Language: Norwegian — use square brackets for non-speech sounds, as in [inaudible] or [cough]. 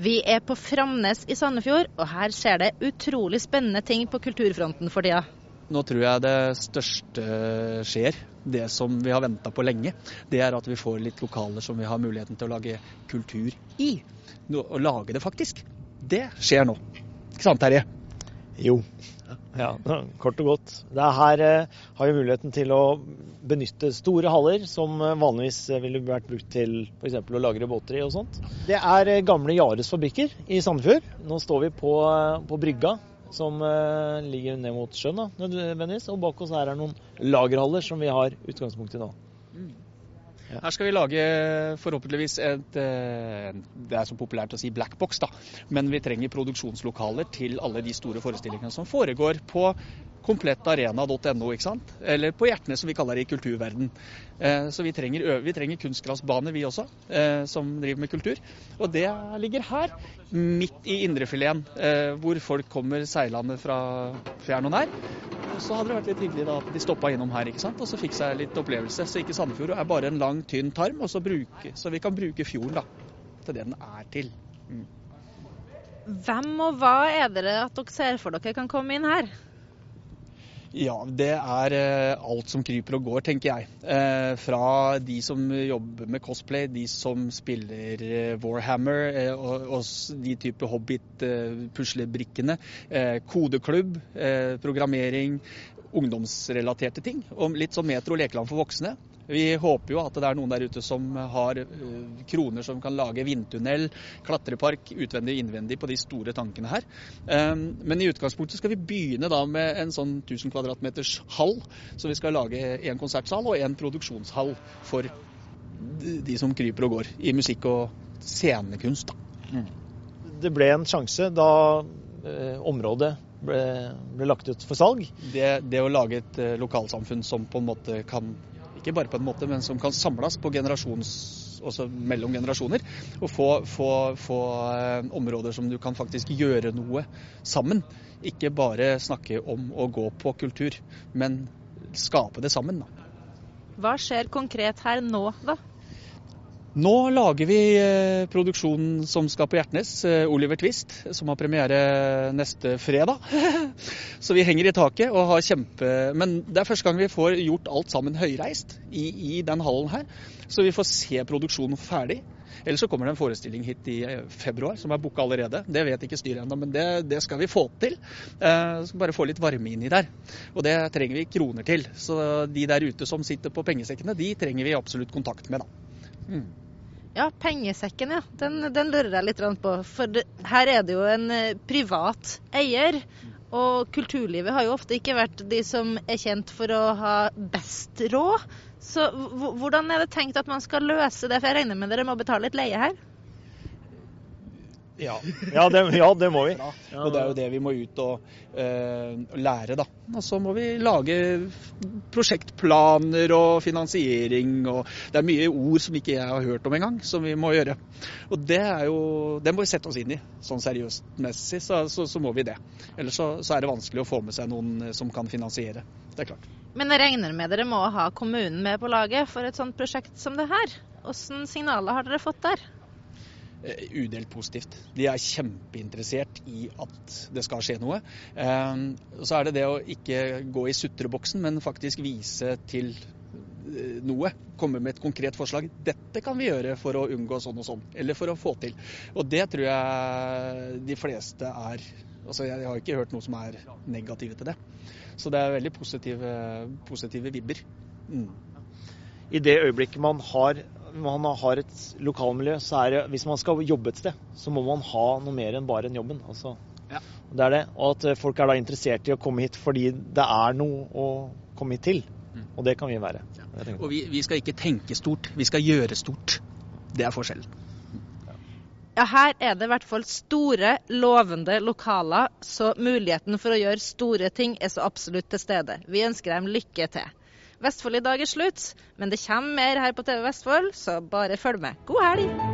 Vi er på Framnes i Sandefjord, og her skjer det utrolig spennende ting på kulturfronten for tida. Nå tror jeg det største skjer, det som vi har venta på lenge. Det er at vi får litt lokaler som vi har muligheten til å lage kultur i. Å lage det faktisk. Det skjer nå. Ikke sant, Terje? Jo. Ja, [laughs] kort og godt. Det her eh, har vi muligheten til å benytte store haller som eh, vanligvis ville vært brukt til f.eks. å lagre båter i og sånt. Det er eh, gamle Jares fabrikker i Sandefjord. Nå står vi på, på brygga som ligger ned mot sjøen, da, nødvendigvis. Og bak oss her er noen lagerhaller som vi har utgangspunkt i nå. Her skal vi lage forhåpentligvis et uh, Det er så populært å si black box, da. Men vi trenger produksjonslokaler til alle de store forestillingene som foregår på komplettarena.no, ikke sant? eller på Hjertene, som vi kaller det i kulturverden. Eh, så vi trenger, vi trenger kunstgressbaner, vi også, eh, som driver med kultur. Og det ligger her, midt i indrefileten, eh, hvor folk kommer seilende fra fjern og nær. Så hadde det vært litt hyggelig da at de stoppa innom her ikke sant? og så fikk seg litt opplevelse. Så ikke Sandefjord er bare en lang, tynn tarm, så, bruke, så, vi kan bruke fjorden da, til det den er til. Mm. Hvem og hva er det at dere ser for dere kan komme inn her? Ja, det er eh, alt som kryper og går, tenker jeg. Eh, fra de som jobber med cosplay, de som spiller eh, Warhammer og, de type Hobbit-puslebrikkene. kodeklubb, programmering, ungdomsrelaterte ting. Og litt sånn metro lekeland for voksne. Vi håper jo at det er noen der ute som har uh, kroner som kan lage vindtunnel, klatrepark utvendig og innvendig på de store tankene her. Um, men i utgangspunktet skal vi begynne da med en sånn 1000 kvadratmeters hall. Så vi skal lage en konsertsal og en produksjonshall for de som kryper og går i musikk og scenekunst. Mm. Det ble en sjanse da eh, området ble, ble, lagt ut for salg? Det, det å lage et eh, lokalsamfunn som på en måte kan ikke bare på en måte, men som kan samles på generasjons, også mellom generasjoner. Og få, få, få eh, områder som du kan faktisk gjøre noe sammen. Ikke bare snakke om å gå på kultur, men skape det sammen. Da. Hva skjer konkret her nå, da? Nå lager vi eh, produksjonen som skal på Hjertnes, eh, Oliver Twist, som har premiere neste fredag. [laughs] Så vi henger i taket og har kjempe... Men det er første gang vi får gjort alt sammen høyreist i, i den hallen her. Så vi får se produksjonen ferdig. Ellers så kommer det en forestilling hit i eh, februar som er booka allerede. Det vet ikke styret ennå, men det, det, skal vi få til. Eh, skal bare få litt varme inni der. Og det trenger vi kroner til. Så de der ute som sitter på pengesekkene, de trenger vi absolutt kontakt med, da. Mm. Ja, pengesekken, ja. Den, den lurer jeg litt på. For her er det jo en eh, privat eier. Og kulturlivet har jo ofte ikke vært de som er kjent for å ha best råd. Så hvordan er det tenkt at man skal løse det? For jeg regner med dere må betale litt leie her? Ja, ja, det, ja, det, må vi. Ja, og det er jo det vi må ut og uh, lære, da. Og så må vi lage prosjektplaner og finansiering og Det er mye ord som ikke jeg har hørt om engang, som vi må gjøre. Og det er jo Det må vi sette oss inn i, sånn seriøst messig, så, så, så må vi det. Ellers så, så, er det vanskelig å få med seg noen som kan finansiere. Det er klart. Men jeg regner med dere må ha kommunen med på laget for et sånt prosjekt som det her. Hvilke signaler har dere fått der? Eh, udelt positivt. De er kjempeinteressert i at det skal skje noe. Eh, så er det det å ikke gå i sutreboksen, men faktisk vise til eh, noe. Komme med et konkret forslag. Dette kan vi gjøre for å unngå sånn og sånn, eller for å få til. Og det tror jeg de fleste er Altså jeg har ikke hørt noe som er negative til det. Så det er veldig positive, positive vibber. Mm. I det øyeblikket man har man har et lokalmiljø, så er det Hvis man skal jobbe et sted, så må man ha noe mer enn bare enn jobben. Altså. Ja. Det er det. Og at folk er da interessert i å komme hit fordi det er noe å komme hit til. Mm. Og det kan vi være. Ja. Og vi, vi, skal ikke tenke stort, vi skal gjøre stort. Det er forskjellen. Ja, her er det i hvert fall store, lovende lokaler, så muligheten for å gjøre store ting er så absolutt til stede. Vi ønsker dem lykke til. Vestfold i dag er slutt, men det kommer mer her på TV Vestfold, så bare følg med. God helg!